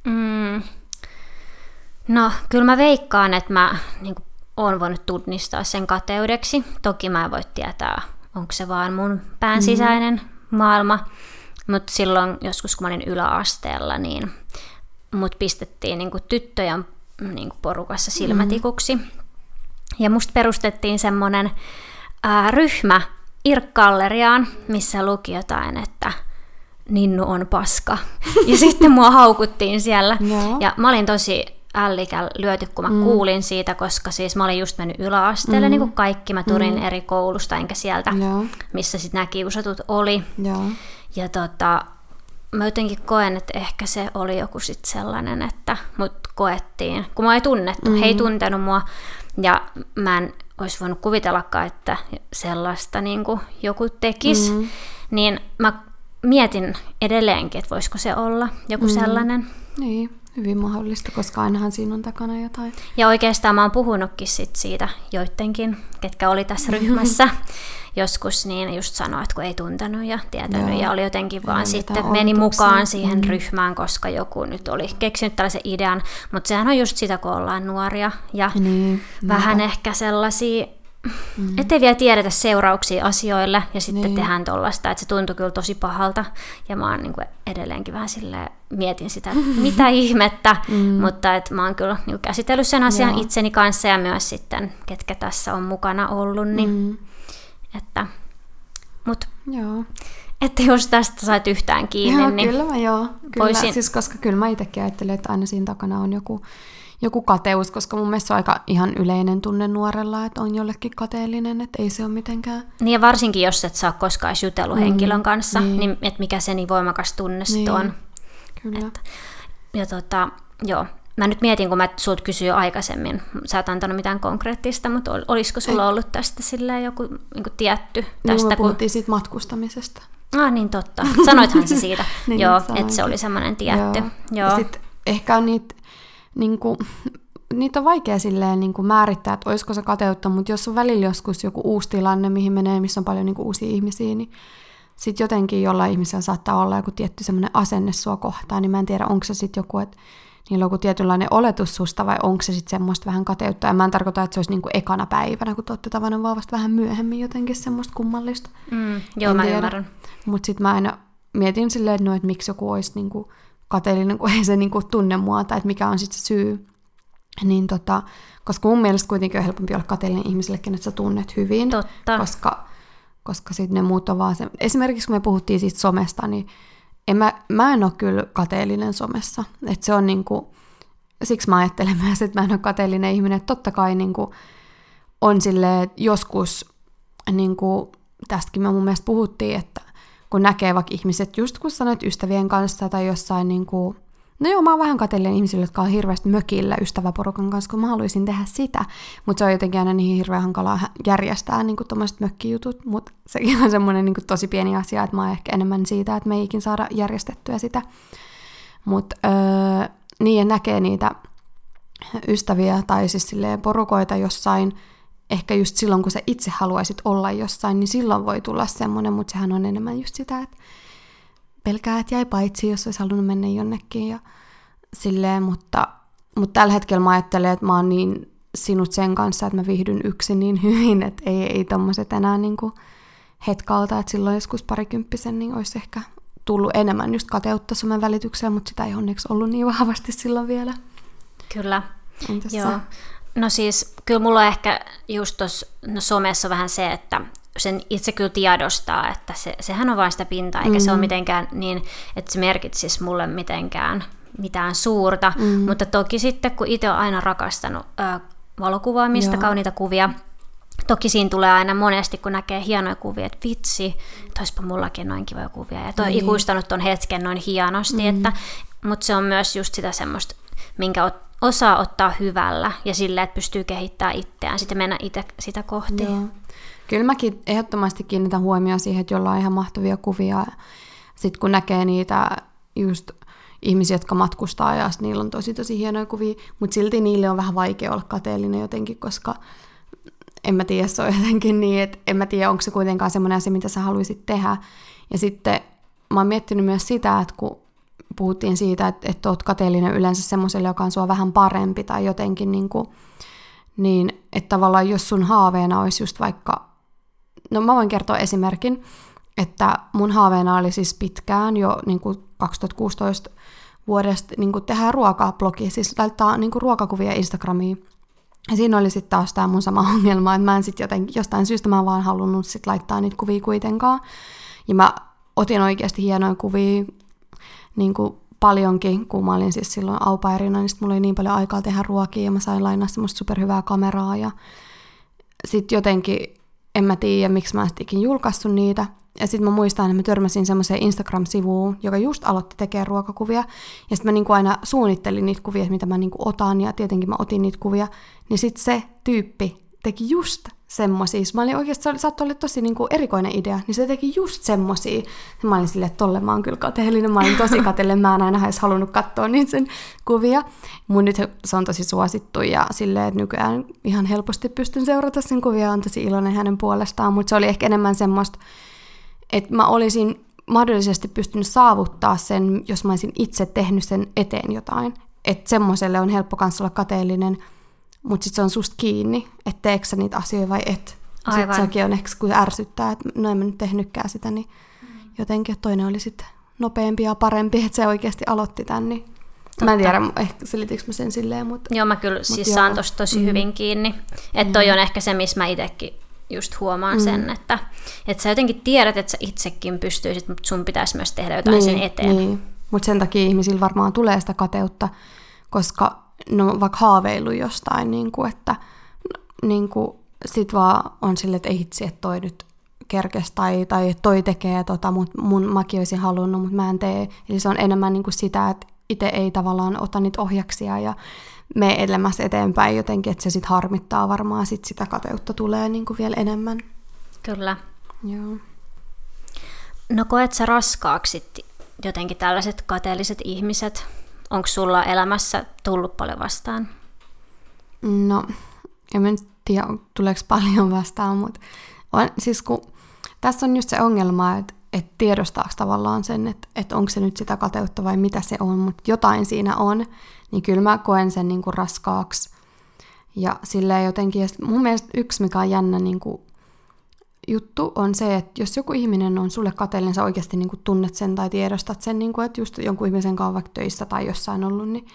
Mm. No, kyllä mä veikkaan, että mä niin kuin olen voinut tunnistaa sen kateudeksi. Toki mä en voi tietää, onko se vaan mun pään mm. sisäinen mm. maailma. Mutta silloin joskus, kun mä olin yläasteella, niin mut pistettiin niin tyttöjen niin porukassa silmätikuksi. Mm. Ja musta perustettiin semmoinen ryhmä Irkkalleriaan, missä luki jotain, että Ninnu on paska. Ja sitten mua haukuttiin siellä. Ja mä olin tosi ällikä lyöty, kun mä mm. kuulin siitä, koska siis mä olin just mennyt yläasteelle, mm. niin kuin kaikki. Mä turin mm. eri koulusta, enkä sieltä, Joo. missä sitten nämä kiusatut oli. Joo. Ja tota, mä jotenkin koen, että ehkä se oli joku sitten sellainen, että mut koettiin, kun mä ei tunnettu, mm. he ei tuntenut mua, ja mä en olisi voinut kuvitellakaan, että sellaista niin kuin joku tekisi, mm. niin mä mietin edelleenkin, että voisiko se olla joku mm. sellainen. Niin. Hyvin mahdollista, koska ainahan siinä on takana jotain. Ja oikeastaan mä oon puhunutkin sit siitä joidenkin, ketkä oli tässä ryhmässä joskus, niin just sanoa, että kun ei tuntenut ja tietänyt Joo. ja oli jotenkin vaan ja sitten meni mukaan siihen mm. ryhmään, koska joku nyt oli keksinyt tällaisen idean. Mutta sehän on just sitä, kun ollaan nuoria ja niin, vähän niinpä. ehkä sellaisia Mm. Ettei vielä tiedetä seurauksia asioille ja sitten niin. tehdään tuollaista, että se tuntui kyllä tosi pahalta. Ja mä oon niin kuin edelleenkin vähän silleen, mietin sitä, että mitä ihmettä, mm. mutta että mä oon kyllä niin käsitellyt sen asian Joo. itseni kanssa ja myös sitten, ketkä tässä on mukana ollut. Niin, mm. että, mut, Joo. Että jos tästä sait yhtään kiinni, joo, niin kyllä mä joo. Kyllä, voisin... siis koska kyllä mä itsekin ajattelen, että aina siinä takana on joku joku kateus, koska mun mielestä se on aika ihan yleinen tunne nuorella, että on jollekin kateellinen, että ei se ole mitenkään. Niin ja varsinkin, jos et saa koskaan jutellut mm, henkilön kanssa, niin, niin että mikä se niin voimakas tunne niin, on. Kyllä. Että, ja tota, joo, mä nyt mietin, kun mä sulta kysyin aikaisemmin, sä et antanut mitään konkreettista, mutta olisiko sulla Ei. ollut tästä silleen joku niin kuin tietty? Tästä, me puhuttiin kun... siitä matkustamisesta. Ah, niin totta. Sanoithan se siitä. niin, Joo, että se oli semmoinen tietty. Joo. Joo. Ja sit ehkä on niitä, niin kuin, niitä on vaikea silleen niin kuin määrittää, että olisiko se kateutta, mutta jos on välillä joskus joku uusi tilanne, mihin menee, missä on paljon niin kuin uusia ihmisiä, niin sitten jotenkin jollain ihmisellä saattaa olla joku tietty semmoinen asenne sua kohtaan, niin mä en tiedä, onko se sitten joku, että niillä on joku tietynlainen oletus susta vai onko se sitten semmoista vähän kateutta. Ja mä en tarkoita, että se olisi niinku ekana päivänä, kun te olette tavannut vaan vasta vähän myöhemmin jotenkin semmoista kummallista. Mm, joo, en mä tiedä. ymmärrän. Mutta sitten mä aina mietin silleen, että, no, että miksi joku olisi niinku kateellinen, kun ei se niinku tunne mua, tai että mikä on sitten se syy. Niin tota, koska mun mielestä kuitenkin on helpompi olla kateellinen ihmiselle, kenet sä tunnet hyvin. Totta. Koska, koska sitten ne muut on vaan se... Esimerkiksi kun me puhuttiin siitä somesta, niin en mä, mä en ole kyllä kateellinen somessa. Että se on niinku, siksi mä ajattelen myös, että mä en ole kateellinen ihminen. Että totta kai niinku on sille joskus, niinku, tästäkin me mun mielestä puhuttiin, että kun näkee vaikka ihmiset, just kun sanoit ystävien kanssa tai jossain niinku, No joo, mä oon vähän katsellinen ihmisille, jotka on hirveästi mökillä ystäväporukan kanssa, kun mä haluaisin tehdä sitä. Mutta se on jotenkin aina niin hirveän hankalaa järjestää niin tuommoiset mökkijutut. Mutta sekin on semmoinen niin tosi pieni asia, että mä oon ehkä enemmän siitä, että me ikin saada järjestettyä sitä. Mutta öö, niin, näkee niitä ystäviä tai siis silleen porukoita jossain, ehkä just silloin, kun sä itse haluaisit olla jossain, niin silloin voi tulla semmoinen, mutta sehän on enemmän just sitä, että pelkää, että jäi paitsi, jos olisi halunnut mennä jonnekin ja silleen, mutta, mutta tällä hetkellä mä ajattelen, että mä oon niin sinut sen kanssa, että mä viihdyn yksin niin hyvin, että ei, ei tommoset enää niinku hetkalta, että silloin joskus parikymppisen niin olisi ehkä tullut enemmän just kateutta somen välitykseen, mutta sitä ei onneksi ollut niin vahvasti silloin vielä. Kyllä. Entäs Joo. No siis, kyllä mulla on ehkä just tuossa no somessa vähän se, että sen itse kyllä tiedostaa, että se, sehän on vain sitä pintaa, eikä mm-hmm. se ole mitenkään niin, että se merkitsisi mulle mitenkään mitään suurta, mm-hmm. mutta toki sitten, kun itse on aina rakastanut ö, valokuvaamista, Joo. kauniita kuvia, Toki siinä tulee aina monesti, kun näkee hienoja kuvia, että vitsi, että olisipa mullakin noin kivoja kuvia. Ja toi niin. ikuistanut ton hetken noin hienosti, mm. että, mutta se on myös just sitä semmoista, minkä ot, osaa ottaa hyvällä ja sillä, että pystyy kehittämään itseään, sitten mennä itse sitä kohti. Joo. Kyllä mäkin ehdottomasti kiinnitän huomioon siihen, että jolla on ihan mahtavia kuvia. Sitten kun näkee niitä just ihmisiä, jotka matkustaa ja niillä on tosi tosi hienoja kuvia, mutta silti niille on vähän vaikea olla kateellinen jotenkin, koska en mä tiedä, se on jotenkin niin, että en mä tiedä, onko se kuitenkaan semmoinen asia, mitä sä haluaisit tehdä. Ja sitten mä oon miettinyt myös sitä, että kun puhuttiin siitä, että, että oot kateellinen yleensä semmoiselle, joka on sua vähän parempi tai jotenkin niin kuin, niin että tavallaan jos sun haaveena olisi just vaikka No mä voin kertoa esimerkin, että mun haaveena oli siis pitkään jo niin kuin 2016 vuodesta niin kuin tehdä ruokablogi, siis laittaa niin kuin ruokakuvia Instagramiin. Ja siinä oli sitten taas tämä mun sama ongelma, että mä en sitten jotenkin, jostain syystä mä en vaan halunnut sit laittaa niitä kuvia kuitenkaan. Ja mä otin oikeasti hienoja kuvia niin kuin paljonkin, kun mä olin siis silloin aupairina, niin mulla oli niin paljon aikaa tehdä ruokia ja mä sain lainaa semmoista superhyvää kameraa ja sitten jotenkin en mä tiedä, miksi mä ikin julkaissut niitä. Ja sitten mä muistan, että mä törmäsin semmoiseen Instagram-sivuun, joka just aloitti tekemään ruokakuvia. Ja sitten mä niinku aina suunnittelin niitä kuvia, mitä mä niinku otan, ja tietenkin mä otin niitä kuvia. Niin sitten se tyyppi teki just semmosia. Mä olin oikeasti, se saattoi olla tosi niinku erikoinen idea, niin se teki just semmosia. Ja mä olin silleen, että tolle mä oon kyllä kateellinen, mä olin tosi kateellinen, mä en aina edes halunnut katsoa niin sen kuvia. Mun nyt se on tosi suosittu ja silleen, että nykyään ihan helposti pystyn seurata sen kuvia, on tosi iloinen hänen puolestaan, mutta se oli ehkä enemmän semmoista, että mä olisin mahdollisesti pystynyt saavuttaa sen, jos mä olisin itse tehnyt sen eteen jotain. Että semmoiselle on helppo kanssa olla kateellinen, mutta sitten se on susta kiinni, että teekö sä niitä asioita vai et. Sitten sekin on ehkä, kun ärsyttää, että no en mä nyt tehnytkään sitä, niin mm. jotenkin että toinen oli sitten nopeampi ja parempi, että se oikeasti aloitti tämän. Niin Totta. Mä en tiedä, ehkä selitikö mä sen silleen, mutta... Joo, mä kyllä mut siis joo. saan tosta tosi mm. hyvin kiinni. Että toi on ehkä se, missä mä itsekin just huomaan mm. sen, että, että sä jotenkin tiedät, että sä itsekin pystyisit, mutta sun pitäisi myös tehdä jotain niin, sen eteen. Niin. Mutta sen takia ihmisillä varmaan tulee sitä kateutta, koska no vaikka haaveilu jostain, niin kuin, että niin kuin, sit vaan on silleen, että ei hitsi, että toi nyt kerkes tai, tai toi tekee tota, mutta mun mäkin olisin halunnut, mutta mä en tee. Eli se on enemmän niin kuin sitä, että itse ei tavallaan ota niitä ohjaksia ja me elämässä eteenpäin jotenkin, että se sitten harmittaa varmaan, sit sitä kateutta tulee niin kuin vielä enemmän. Kyllä. Joo. No koet sä raskaaksi jotenkin tällaiset kateelliset ihmiset? Onko sulla elämässä tullut paljon vastaan? No, en mä nyt tiedä, tuleeko paljon vastaan, mutta on, siis kun, tässä on just se ongelma, että että tiedostaako tavallaan sen, että, että onko se nyt sitä kateutta vai mitä se on, mutta jotain siinä on, niin kyllä mä koen sen niin kuin raskaaksi. Ja silleen jotenkin, ja mun mielestä yksi mikä on jännä niin kuin juttu on se, että jos joku ihminen on sulle kateellinen, sä oikeasti niin kuin tunnet sen tai tiedostat sen, niin kuin, että just jonkun ihmisen kanssa vaikka töissä tai jossain ollut, niin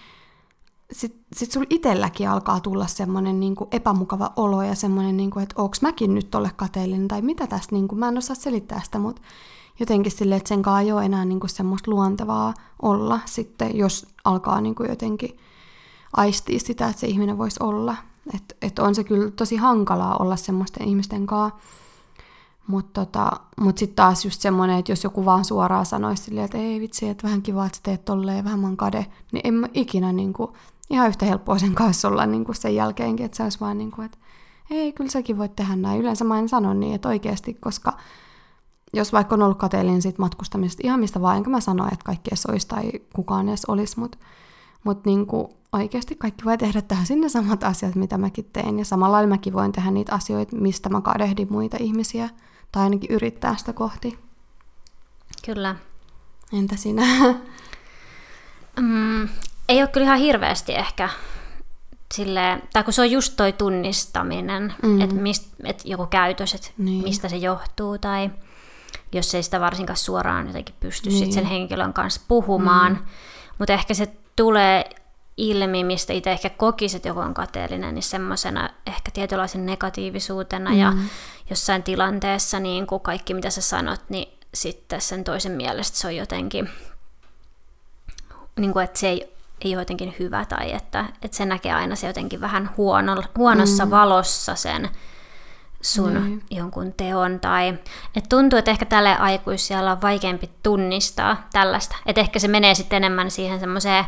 sitten sit sulla itselläkin alkaa tulla semmoinen niin epämukava olo ja semmoinen, niin kuin, että onko mäkin nyt tolle kateellinen tai mitä tästä, niin kuin, mä en osaa selittää sitä, mutta jotenkin sille, että sen kanssa ei ole enää niin kuin semmoista luontevaa olla sitten, jos alkaa niin kuin jotenkin aistia sitä, että se ihminen voisi olla. Että et on se kyllä tosi hankalaa olla semmoisten ihmisten kanssa. Mutta tota, mut sitten taas just semmoinen, että jos joku vaan suoraan sanoisi silleen, että ei vitsi, että vähän kiva, että sä teet tolleen, vähän man kade, niin en mä ikinä niin kuin, ihan yhtä helppoa sen kanssa olla niin kuin sen jälkeenkin, että se olisi vaan niin kuin, että ei, kyllä säkin voit tehdä näin. Yleensä mä en sano niin, että oikeasti, koska jos vaikka on ollut kateellinen siitä matkustamisesta, ihan mistä vaan, enkä mä sano, että kaikki edes olisi tai kukaan edes olisi, mutta mut niinku, oikeasti kaikki voi tehdä täysin ne samat asiat, mitä mäkin teen, ja samalla mäkin voin tehdä niitä asioita, mistä mä kadehdin muita ihmisiä, tai ainakin yrittää sitä kohti. Kyllä. Entä sinä? Mm, ei ole kyllä ihan hirveästi ehkä silleen, tai kun se on just toi tunnistaminen, mm. että et joku käytös, että niin. mistä se johtuu, tai jos ei sitä varsinkaan suoraan jotenkin pysty niin. sit sen henkilön kanssa puhumaan. Mm. Mutta ehkä se tulee ilmi, mistä itse ehkä kokisi, että joku on kateellinen, niin semmoisena ehkä tietynlaisen negatiivisuutena mm. ja jossain tilanteessa niin kuin kaikki mitä sä sanot, niin sitten sen toisen mielestä se on jotenkin, niin kuin, että se ei, ei ole jotenkin hyvä tai että, että se näkee aina se jotenkin vähän huono, huonossa mm. valossa sen sun mm. jonkun teon. Tai, et tuntuu, että ehkä tälle aikuisella on vaikeampi tunnistaa tällaista. Että ehkä se menee sitten enemmän siihen semmoiseen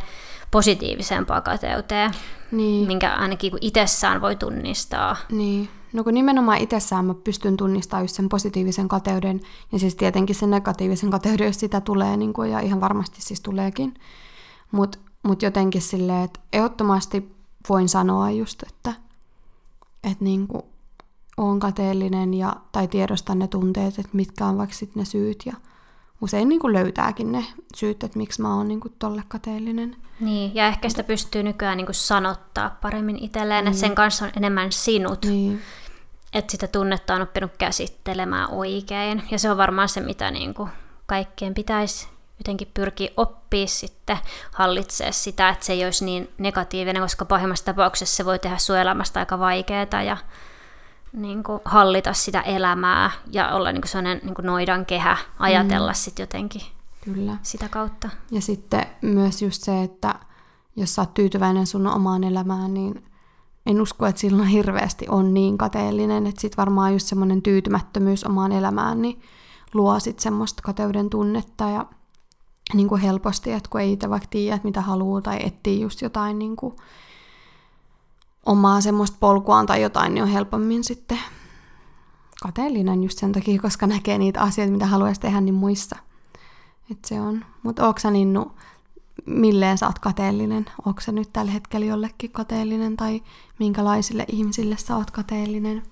positiiviseen pakateuteen, niin. minkä ainakin kun itsessään voi tunnistaa. Niin. No kun nimenomaan itsessään mä pystyn tunnistamaan just sen positiivisen kateuden, ja siis tietenkin sen negatiivisen kateuden, jos sitä tulee, niin kuin, ja ihan varmasti siis tuleekin. Mutta mut jotenkin silleen, että ehdottomasti voin sanoa just, että, että niin kuin, on kateellinen ja, tai tiedostan ne tunteet, että mitkä on vaikka sit ne syyt ja usein niin kuin löytääkin ne syyt, että miksi mä oon niin kuin tolle kateellinen. Niin, ja ehkä sitä pystyy nykyään niin kuin sanottaa paremmin itselleen, niin. että sen kanssa on enemmän sinut. Niin. Että sitä tunnetta on oppinut käsittelemään oikein. Ja se on varmaan se, mitä niin kuin kaikkien pitäisi jotenkin pyrkiä oppia sitten hallitsee sitä, että se ei olisi niin negatiivinen, koska pahimmassa tapauksessa se voi tehdä suojelemasta aika vaikeaa ja niin kuin hallita sitä elämää ja olla niin kuin sellainen niin kuin noidan kehä, ajatella mm. sitten jotenkin Kyllä. sitä kautta. Ja sitten myös just se, että jos sä oot tyytyväinen sun omaan elämään, niin en usko, että silloin hirveästi on niin kateellinen, että sitten varmaan just semmoinen tyytymättömyys omaan elämään, niin luo sitten semmoista kateuden tunnetta ja niin kuin helposti, että kun ei itse vaikka tiedä, mitä haluaa tai etsii just jotain niin kuin omaa semmoista polkuaan tai jotain, niin on helpommin sitten kateellinen just sen takia, koska näkee niitä asioita, mitä haluaisi tehdä, niin muissa. Et se on. Mutta onko Ninnu, milleen sä oot kateellinen? Onko sä nyt tällä hetkellä jollekin kateellinen tai minkälaisille ihmisille sä oot kateellinen?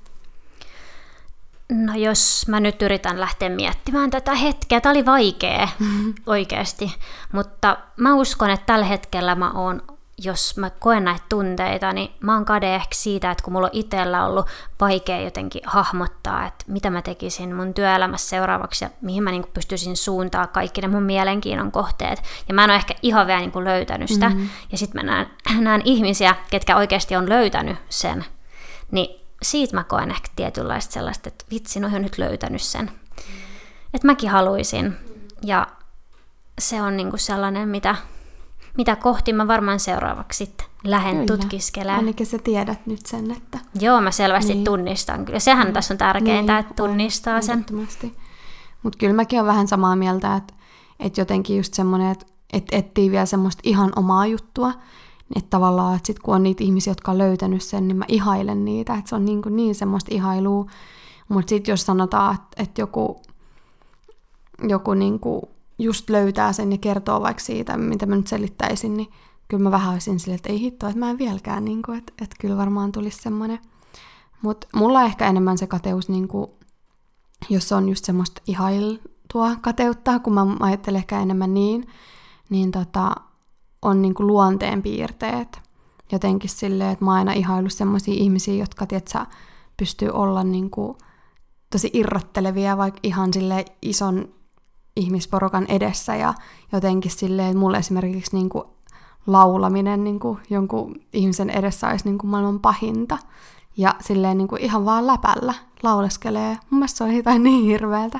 No jos mä nyt yritän lähteä miettimään tätä hetkeä, tämä oli vaikea oikeasti, mutta mä uskon, että tällä hetkellä mä oon jos mä koen näitä tunteita, niin mä oon kade ehkä siitä, että kun mulla on itsellä ollut vaikea jotenkin hahmottaa, että mitä mä tekisin mun työelämässä seuraavaksi ja mihin mä niin pystyisin suuntaa kaikki ne mun mielenkiinnon kohteet. Ja mä en ole ehkä ihan vielä niin löytänyt sitä. Mm-hmm. Ja sitten mä näen, näen ihmisiä, ketkä oikeasti on löytänyt sen. Niin siitä mä koen ehkä tietynlaista sellaista, että vitsi, no on nyt löytänyt sen. Että mäkin haluaisin. Ja se on niin sellainen, mitä mitä kohti mä varmaan seuraavaksi sitten lähden kyllä. tutkiskelemaan. Ainakin sä tiedät nyt sen, että... Joo, mä selvästi niin. tunnistan kyllä. Sehän niin. tässä on tärkeintä, niin, että tunnistaa on, sen. Mutta kyllä mäkin olen vähän samaa mieltä, että, että jotenkin just semmoinen, että, että etsii vielä semmoista ihan omaa juttua. Että tavallaan, että sit kun on niitä ihmisiä, jotka on löytänyt sen, niin mä ihailen niitä. Että se on niin, kuin niin semmoista ihailua. Mutta sitten jos sanotaan, että, että joku, joku niin kuin just löytää sen ja kertoo vaikka siitä, mitä mä nyt selittäisin, niin kyllä mä vähän olisin silleen, että ei hitto, että mä en vieläkään, niin kuin, että, että kyllä varmaan tulisi semmoinen. Mutta mulla ehkä enemmän se kateus, niin kuin, jos on just semmoista ihailtua kateutta, kun mä ajattelen ehkä enemmän niin, niin tota, on niin kuin luonteen piirteet. Jotenkin silleen, että mä oon aina ihaillut semmoisia ihmisiä, jotka, tietsä, pystyy olla niin kuin tosi irrottelevia, vaikka ihan sille ison ihmisporukan edessä ja jotenkin silleen, että mulle esimerkiksi niin kuin laulaminen niin kuin jonkun ihmisen edessä olisi niin kuin maailman pahinta. Ja silleen niin kuin ihan vaan läpällä lauleskelee. Mun mielestä se on jotain niin hirveältä,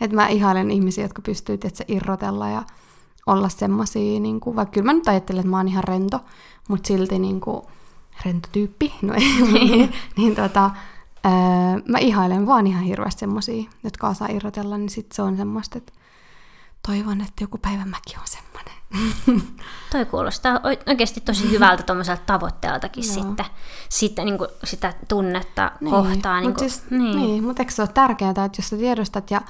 että mä ihailen ihmisiä, jotka pystyy tietysti irrotella ja olla semmosia, niin kuin, vaikka kyllä mä nyt ajattelen, että mä oon ihan rento, mutta silti niin kuin, rento tyyppi, no ei, niin, niin tota, öö, mä ihailen vaan ihan hirveästi semmosia, jotka osaa irrotella, niin sit se on semmoista, että toivon, että joku päivä mäkin on semmoinen. Toi kuulostaa oikeasti tosi hyvältä tuommoiselta tavoitteeltakin Joo. sitten, sitten niin kuin sitä tunnetta niin, kohtaa. Niin, kuin, siis, niin. niin mutta eikö se ole tärkeää, että jos sä tiedostat ja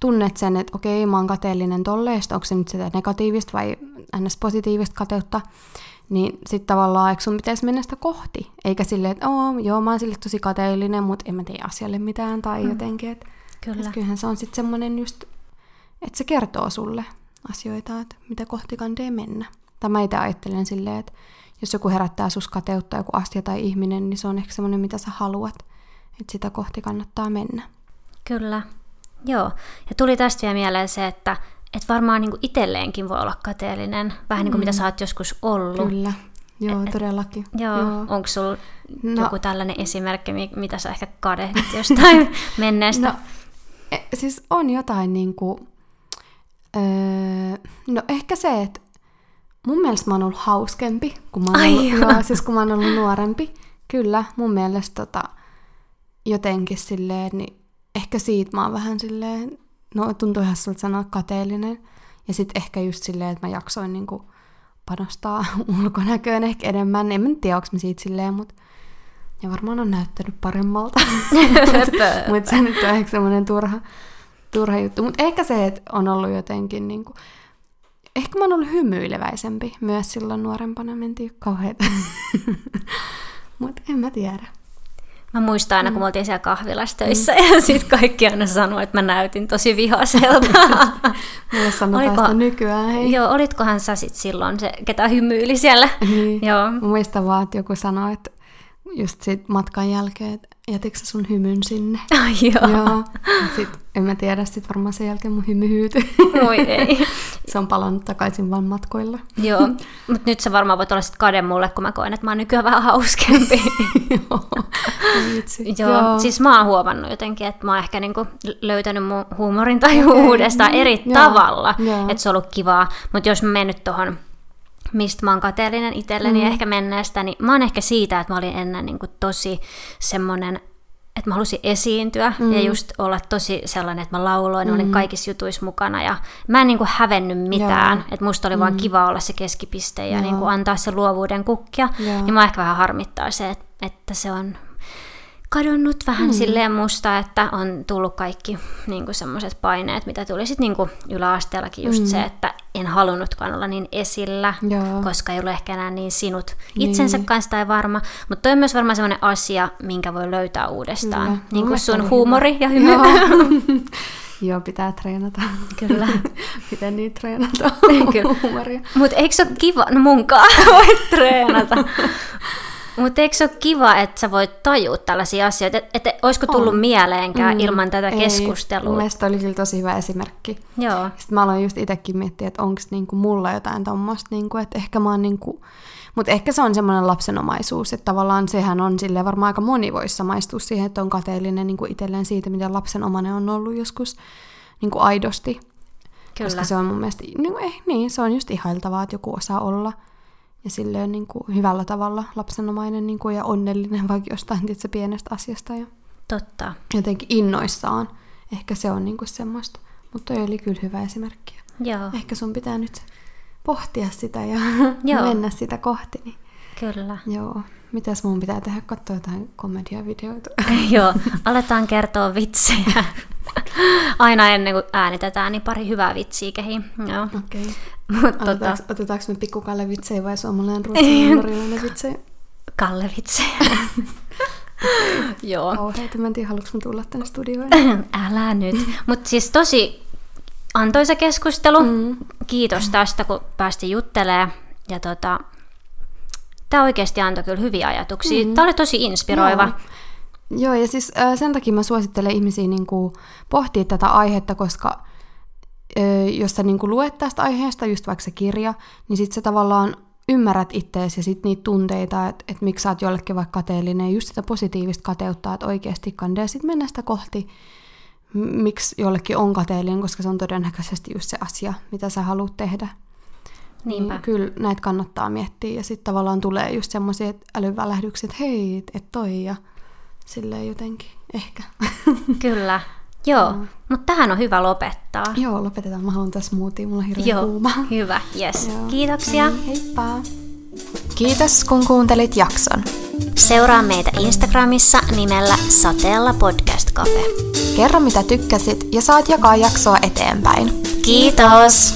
tunnet sen, että okei, mä oon kateellinen tolleesta, onko se nyt sitä negatiivista vai ns. positiivista kateutta, niin sitten tavallaan eikö sun pitäisi mennä sitä kohti, eikä silleen, että Oo, joo, mä oon sille tosi kateellinen, mutta en mä tee asialle mitään tai mm. jotenkin, että Kyllä. Et kyllähän se on sitten semmoinen just että se kertoo sulle asioita, että mitä kohti kandee mennä. Tämä itse ajattelen silleen, että jos joku herättää sus kateutta, joku asia tai ihminen, niin se on ehkä semmoinen, mitä sä haluat. Että sitä kohti kannattaa mennä. Kyllä. Joo. Ja tuli tästä vielä mieleen se, että et varmaan niinku itselleenkin voi olla kateellinen, vähän niin kuin mm. mitä sä oot joskus ollut. Kyllä. Joo, et, todellakin. Joo, joo. onko sulla no, joku tällainen esimerkki, mitä sä ehkä kadehdit jostain menneestä? No, e, siis on jotain niin kuin, Öö, no ehkä se, että mun mielestä mä oon ollut hauskempi, kun mä oon, Ai ollut, joo, siis kun mä oon ollut nuorempi. Kyllä, mun mielestä tota, jotenkin silleen, niin ehkä siitä mä oon vähän silleen, no tuntuu ihan siltä sanoa kateellinen. Ja sitten ehkä just silleen, että mä jaksoin niinku panostaa ulkonäköön ehkä enemmän. En mä tiedä, onko mä siitä silleen, mutta ja varmaan on näyttänyt paremmalta. mutta mut se nyt on ehkä semmoinen turha, turha juttu. Mutta ehkä se, että on ollut jotenkin niin kuin, ehkä mä oon ollut hymyileväisempi myös silloin nuorempana, mentiin kauheita. Mutta en mä tiedä. Mä muistan aina, kun me oltiin siellä kahvilassa töissä, mm. ja sitten kaikki aina sanoi, että mä näytin tosi vihaselta. Mulle sanotaan Oliko, sitä nykyään, hei. Joo, olitkohan sä sitten silloin se, ketä hymyili siellä? Niin. joo. Mä muistan vaan, että joku sanoi, että just sit matkan jälkeen, että jätitkö sä sun hymyn sinne? Ai joo. joo. Sit, en mä tiedä, sit varmaan sen jälkeen mun hymy hyytyi. Voi ei. se on palannut takaisin vaan matkoilla. joo, mutta nyt se varmaan voit olla sit kade mulle, kun mä koen, että mä oon nykyään vähän hauskempi. joo. joo. joo. Siis mä oon huomannut jotenkin, että mä oon ehkä niinku löytänyt mun huumorin tai okay. uudestaan eri joo. tavalla. Että se on ollut kivaa. Mutta jos mä menen nyt tohon mistä mä oon kateellinen itselleni mm. ehkä menneestä, niin mä oon ehkä siitä, että mä olin ennen niin kuin tosi semmoinen, että mä halusin esiintyä mm. ja just olla tosi sellainen, että mä lauloin, mm. olin kaikissa jutuissa mukana ja mä en niin kuin hävennyt mitään, että musta oli mm. vaan kiva olla se keskipiste ja niin kuin antaa se luovuuden kukkia, ja niin mä ehkä vähän harmittaa se, että, että se on kadonnut vähän mm. silleen musta, että on tullut kaikki niin semmoiset paineet, mitä tuli sitten niin yläasteellakin just mm. se, että en halunnutkaan olla niin esillä, Joo. koska ei ollut ehkä enää niin sinut niin. itsensä kanssa tai varma. Mutta toi on myös varmaan semmoinen asia, minkä voi löytää uudestaan. Kyllä. Niin kuin sun huumori hyvä. ja hymy. Joo. Joo, pitää treenata. Kyllä. Miten niin treenata huumoria? Mutta eikö se ole kiva? No munkaan voi treenata. Mutta eikö se ole kiva, että sä voit tajua tällaisia asioita? Että et, olisiko tullut on. mieleenkään mm, ilman tätä ei. keskustelua? Mun mielestä oli kyllä tosi hyvä esimerkki. Joo. Sitten mä aloin just itsekin miettiä, että onko niinku mulla jotain tuommoista, niinku, että ehkä mä oon niinku... Mutta ehkä se on semmoinen lapsenomaisuus, että tavallaan sehän on sille varmaan aika moni voisi samaistua siihen, että on kateellinen niin itselleen siitä, miten lapsenomainen on ollut joskus niin kuin aidosti. Kyllä. Koska se on mun mielestä, niin, eh, niin, se on just ihailtavaa, että joku osaa olla ja silleen niin kuin hyvällä tavalla lapsenomainen niin kuin, ja onnellinen vaikka jostain tietysti, pienestä asiasta. Ja Totta. Jotenkin innoissaan. Ehkä se on niin kuin semmoista. Mutta toi oli kyllä hyvä esimerkki. Joo. Ehkä sun pitää nyt pohtia sitä ja Joo. mennä sitä kohti. Niin. Kyllä. Joo. Mitäs mun pitää tehdä? Katsoa jotain komediavideoita. Joo, aletaan kertoa vitsejä. Aina ennen kuin äänitetään, niin pari hyvää vitsiä kehiin. Joo. Okei. Okay. Mut tota, Otetaanko, otetaanko me pikkukalle vitsejä vai suomalainen ruotsalainen vitsejä? Kalle vitsejä. Joo. Kauheita, mä en tiedä, haluanko mä tulla tänne studioon. Älä nyt. Mutta siis tosi antoisa keskustelu. Mm. Kiitos tästä, kun päästiin juttelemaan. Ja tota, tämä oikeasti antoi kyllä hyviä ajatuksia. Mm. Tämä oli tosi inspiroiva. Joo. Joo, ja siis äh, sen takia mä suosittelen ihmisiä niin kuin, pohtia tätä aihetta, koska äh, jos sä niin kuin, luet tästä aiheesta, just vaikka se kirja, niin sit sä tavallaan ymmärrät ittees ja sit niitä tunteita, että et miksi sä oot jollekin vaikka kateellinen, just sitä positiivista kateutta, että oikeasti kandee sit mennä sitä kohti, miksi jollekin on kateellinen, koska se on todennäköisesti just se asia, mitä sä haluat tehdä. Niinpä. Niin kyllä näitä kannattaa miettiä, ja sitten tavallaan tulee just semmoisia älyvälähdyksiä, että hei, että toi, ja silleen jotenkin, ehkä. Kyllä. Joo, mutta tähän on hyvä lopettaa. Joo, lopetetaan. Mä haluan tässä smoothie, mulla on hirveän Joo, kuuma. hyvä. Yes. Joo. Kiitoksia. Heippa! Kiitos kun kuuntelit jakson. Seuraa meitä Instagramissa nimellä Sateella Podcast Cafe. Kerro mitä tykkäsit ja saat jakaa jaksoa eteenpäin. Kiitos!